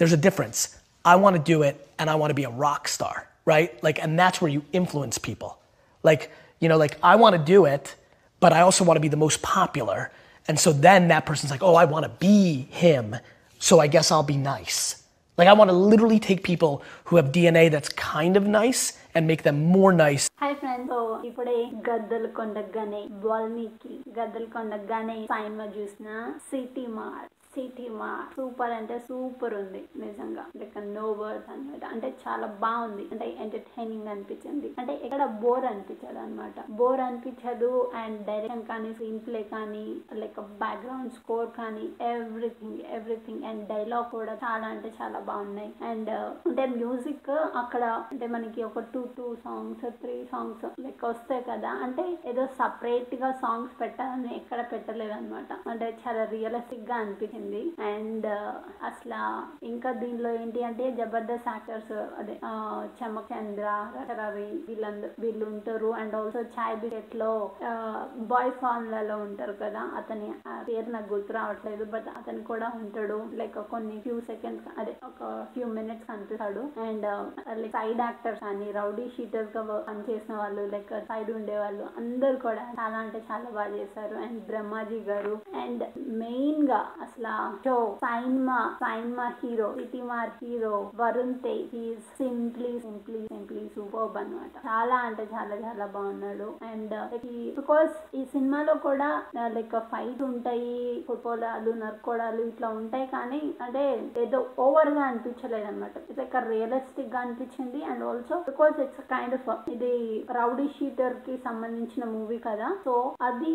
there's a difference. I want to do it and I want to be a rock star, right? Like, and that's where you influence people. Like, you know, like I want to do it, but I also want to be the most popular. And so then that person's like, oh, I want to be him, so I guess I'll be nice. Like, I want to literally take people who have DNA that's kind of nice and make them more nice. Hi friends, so ಇಪ್ಪಡೆ ಗದ್ದಲ್ ಕೊಂಡ ಗಣೆ ವಾಲ್ಮೀಕಿ ಗದ್ದಲ್ ಕೊಂಡ ಗಣೆ ಸೈನ್ಮ ಜ್ಯೂಸ್ನ ಸಿಟಿ Seetimaarr super అంటే super ఉంది నిజంగా. Like no words అనమాట అంటే చాలా బాగుంది. అంటే ఎంటర్టైనింగ్ అనిపించింది. అంటే ఎక్కడ బోర్ అనిపించదు అనమాట బోర్ అనిపించదు అండ్ డైరెక్షన్ కానీ స్క్రీన్ ప్లే కానీ లైక్ బ్యాక్గ్రౌండ్ స్కోర్ కానీ ఎవ్రీథింగ్ ఎవ్రీథింగ్ అండ్ డైలాగ్ కూడా చాలా అంటే చాలా బాగున్నాయి. అండ్ uh, అంటే మ్యూజిక్ అక్కడ అంటే మనకి ఒక two two songs three songs like వస్తాయి కదా. అంటే ఏదో సపరేట్గా సాంగ్స్ పెట్టాలని ఎక్కడ పెట్టలేదు అనమాట అంటే చాలా రియలిస్టిక్గా అనిపించింది. అండ్ అసలు ఇంకా దీనిలో ఏంటి అంటే జబర్దస్త్ యాక్టర్స్ అదే చమకేంద్ర రవి వీళ్ళందరూ వీళ్ళు ఉంటారు. అండ్ ఆల్సో చాయ్ బికెట్లో బాయ్ ఫార్మ్లలో ఉంటారు కదా అతని ఆ పేరు నాకు గుర్తు రావట్లేదు బట్ అతను కూడా ఉంటాడు. లైక్ కొన్ని ఫ్యూ సెకండ్స్ అదే ఒక ఫ్యూ మినిట్స్ కనిపిస్తాడు. అండ్ లైక్ సైడ్ యాక్టర్స్ అని రౌడీ షీటర్స్గా పనిచేసిన వాళ్ళు లైక్ సైడ్ ఉండేవాళ్ళు అందరు కూడా చాలా అంటే చాలా బాగా చేశారు. అండ్ బ్రహ్మాజీ గారు. అండ్ మెయిన్గా అసలు so cinema cinema hero Seetimaarr hero Varun Tej he's simply simply simply super అనమాట చాలా అంటే చాలా చాలా బాగున్నాడు. అండ్ బికాస్ ఈ సినిమాలో కూడా లైక్ ఫైట్ ఉంటాయి ఫుట్బాల్ నరుకోడాలు ఇట్లా ఉంటాయి కానీ అంటే ఏదో ఓవర్గా అనిపించలేదు అనమాట లైక్ రియలిస్టిక్గా అనిపించింది. And also because it's kind of ఇది రౌడీ షీటర్కి సంబంధించిన మూవీ కదా. సో అది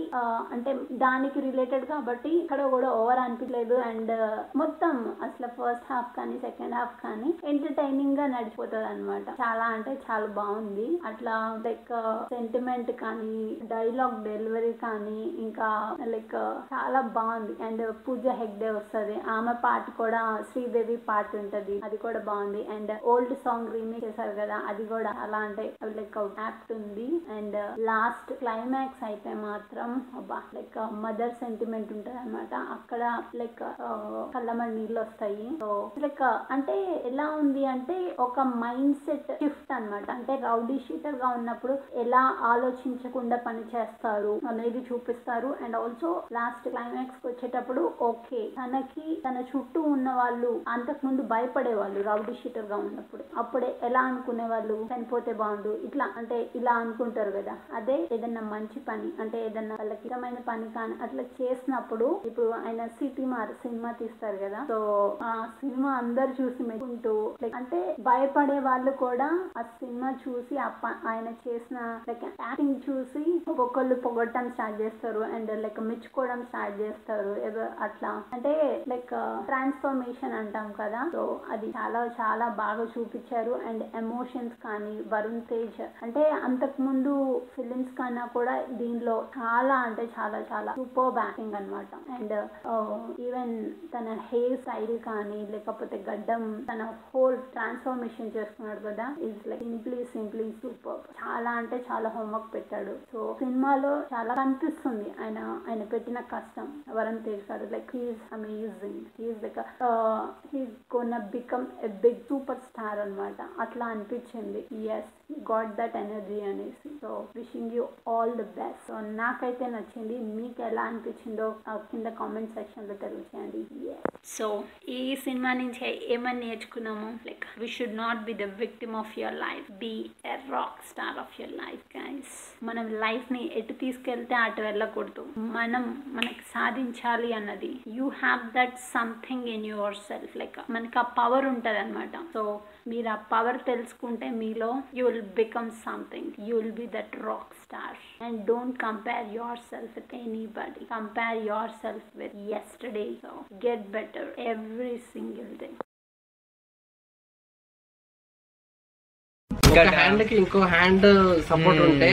అంటే దానికి రిలేటెడ్ కాబట్టి ఇక్కడ కూడా ఓవర్ అనిపించలేదు. అండ్ uh, మొత్తం అసలు ఫస్ట్ హాఫ్ కానీ సెకండ్ హాఫ్ కానీ ఎంటర్టైనింగ్గా నడిచిపోతుంది అనమాట చాలా అంటే చాలా బాగుంది. అట్లా లైక్ సెంటిమెంట్ uh, కానీ డైలాగ్ డెలివరీ కానీ ఇంకా లైక్ uh, చాలా బాగుంది. అండ్ పూజ హెగ్డే వస్తుంది. ఆమె పాట కూడా శ్రీదేవి పాట ఉంటది. అది కూడా బాగుంది. అండ్ ఓల్డ్ సాంగ్ రీమేక్ చేశారు కదా అది కూడా అలా అంటే లైక్ యాక్ట్ ఉంది. అండ్ లాస్ట్ క్లైమాక్స్ అయితే మాత్రం అబ్బా లైక్ మదర్ సెంటిమెంట్ ఉంటది అనమాట అక్కడ లైక్ కళ్ళమని నీళ్ళు వస్తాయి. సో లైక్ అంటే ఎలా ఉంది అంటే ఒక మైండ్ సెట్ షిఫ్ట్ అన్నమాట. అంటే రౌడీ షీటర్గా ఉన్నప్పుడు ఎలా ఆలోచించకుండా పని చేస్తారు అనేది చూపిస్తారు. అండ్ ఆల్సో లాస్ట్ క్లైమాక్స్కి వచ్చేటప్పుడు ఓకే తనకి తన చుట్టూ ఉన్న వాళ్ళు అంతకు ముందు భయపడే వాళ్ళు రౌడీ షీటర్గా ఉన్నప్పుడు. అప్పుడే ఎలా అనుకునే వాళ్ళు చనిపోతే బాగుండు. ఇట్లా అంటే ఇలా అనుకుంటారు కదా. అదే ఏదన్నా మంచి పని అంటే ఏదన్నా వాళ్ళకి ఇష్టమైన పని కానీ అట్లా చేసినప్పుడు ఇప్పుడు ఆయన సిటీ మార్ సినిమా తీస్తారు కదా. సో ఆ సినిమా అందరు చూసి మెచ్చుకుంటూ అంటే భయపడే వాళ్ళు కూడా ఆ సినిమా చూసి ఆయన చేసిన లైక్ యాక్టింగ్ చూసి ఒక్కొక్కళ్ళు పొగడటం స్టార్ట్ చేస్తారు అండ్ లైక్ మెచ్చుకోవడం స్టార్ట్ చేస్తారు. ఏదో అట్లా. అంటే లైక్ ట్రాన్స్ఫర్మేషన్ అంటాం కదా. సో అది చాలా చాలా బాగా చూపించారు. అండ్ ఎమోషన్స్ కానీ వరుణ్ తేజ్ అంటే అంతకు ముందు ఫిలిమ్స్ కన్నా కూడా దీనిలో చాలా అంటే చాలా చాలా సూపర్ బ్యాకింగ్ అనమాట అండ్ ఈవెన్ తన హెయిర్ స్టైల్ కానీ లేకపోతే గడ్డం తన హోల్ ట్రాన్స్ఫర్మేషన్ చేసుకున్నాడు కదా is like simply simply super చాలా అంటే చాలా హోంవర్క్ పెట్టాడు. సో సినిమాలో చాలా కనిపిస్తుంది ఆయన ఆయన పెట్టిన కష్టం. వరుణ్ తేజ్ గారు like he's amazing he's like he gone become a big super star అనమాట అట్లా అనిపించింది. ఎస్ గాట్ దట్ ఎనర్జీ అనేసి so wishing you all the best so నాకైతే నచ్చింది. మీకు ఎలా అనిపించిందో కింద కామెంట్ సెక్షన్లో తెలియచేయండి. సో ఈ సినిమా నుంచి ఏమని నేర్చుకున్నాము? Like we should not be the victim of your life be a rock star of your life guys మనం లైఫ్ని ఎటు తీసుకెళ్తే అటు వెళ్ళకూడదు. మనం మనకి సాధించాలి అన్నది. You have that something in yourself like మనకి ఆ పవర్ ఉంటుంది అనమాట సో మీరు ఆ పవర్ తెలుసుకుంటే మీలో you something you will be that rock star and don't compare yourself with anybody compare yourself with yesterday so get better every single day ఒక హ్యాండ్కి ఇంకో హ్యాండ్ సపోర్ట్ ఉంటే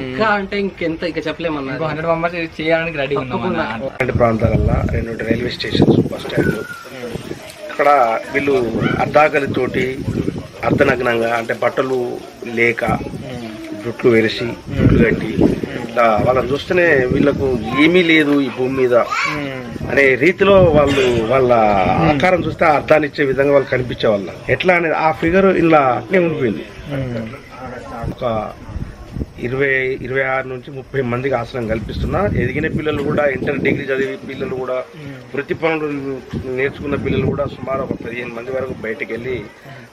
ఇంకా అంటే ఇంకెంత ఇక చెప్పలేమన్నారు. ఇంకో హండ్రెడ్ మెంబర్స్ చేయడానికి రెడీ ఉన్నాం. రెండు ప్రాంతాలల్లో రెండు రైల్వే స్టేషన్స్ బస్ స్టాండ్ అక్కడ వీళ్ళు అర్ధాకలితోటి అర్ధనగ్నంగా అంటే బట్టలు లేక జుట్లు వెలిసి జుట్లు కట్టి ఇట్లా వాళ్ళని చూస్తేనే వీళ్ళకు ఏమీ లేదు ఈ భూమి మీద అనే రీతిలో వాళ్ళు వాళ్ళ ఆకారం చూస్తే అర్థాన్ని ఇచ్చే విధంగా వాళ్ళు కనిపించే వాళ్ళ ఎట్లా అనేది ఆ ఫిగర్ ఇలా అట్నే ఉండిపోయింది. ఒక ఇరవై ఇరవై ఆరు నుంచి ముప్పై మందికి ఆసనం కల్పిస్తున్నా. ఎదిగిన పిల్లలు కూడా ఇంటర్ డిగ్రీ చదివి పిల్లలు కూడా వృత్తి పనులు నేర్చుకున్న పిల్లలు కూడా సుమారు ఒక పదిహేను మంది వరకు బయటకు వెళ్ళి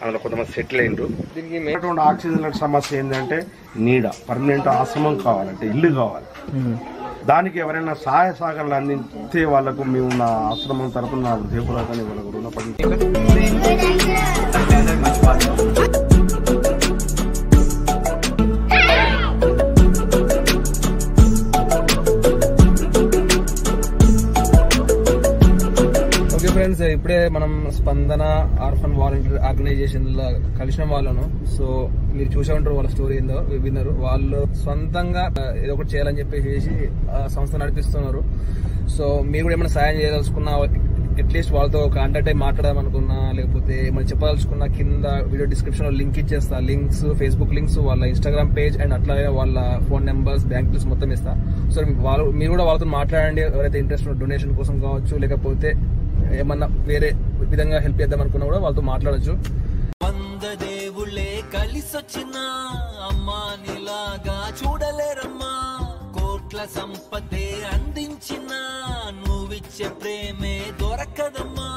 అందులో కొంతమంది సెటిల్ అయినరు. దీనికి మెయిన్ ఆక్సిజన్ సమస్య ఏంటంటే నీడ పర్మనెంట్ ఆశ్రమం కావాలంటే ఇల్లు కావాలి. దానికి ఎవరైనా సహాయ సహకారాలు అందించే వాళ్ళకు మేము నా ఆశ్రమం తరపున నా హృదయపూర్వకంగా వాళ్ళకు రుణపడి ఫ్రెండ్స్ ఇప్పుడే మనం స్పందన ఆర్ఫన్ వాలంటీర్ ఆర్గనైజేషన్లో కలిసిన వాళ్ళను. సో మీరు చూసే ఉంటారు వాళ్ళ స్టోరీ ఏందో విన్నారు. వాళ్ళు సొంతంగా ఏదో ఒకటి చేయాలని చెప్పేసి ఆ సంస్థ నడిపిస్తున్నారు. సో మీరు కూడా ఏమైనా సాయం చేయదలుచుకున్నా అట్లీస్ట్ వాళ్ళతో కాంటాక్ట్ అయ్యి మాట్లాడదామనుకున్నా లేకపోతే ఏమైనా చెప్పదలుచుకున్నా కింద వీడియో డిస్క్రిప్షన్లో లింక్ ఇచ్చేస్తా. లింక్స్ ఫేస్బుక్ లింక్స్ వాళ్ళ ఇన్స్టాగ్రామ్ పేజ్ అండ్ అట్లాగే వాళ్ళ ఫోన్ నెంబర్స్ బ్యాంక్ డీటెయిల్స్ మొత్తం ఇస్తా. సో వాళ్ళు మీరు కూడా వాళ్ళతో మాట్లాడండి. ఎవరైతే ఇంట్రెస్ట్ డొనేషన్ కోసం కావచ్చు లేకపోతే ఏమన్నా వేరే విధంగా హెల్ప్ చేద్దాం అనుకున్నా కూడా వాళ్ళతో మాట్లాడొచ్చు. వంద దేవుళ్ళే కలిసొచ్చిన అమ్మా నీలాగా చూడలేరమ్మా. కోట్ల సంపదే అందించిన నువ్విచ్చే ప్రేమే దొరకదమ్మా.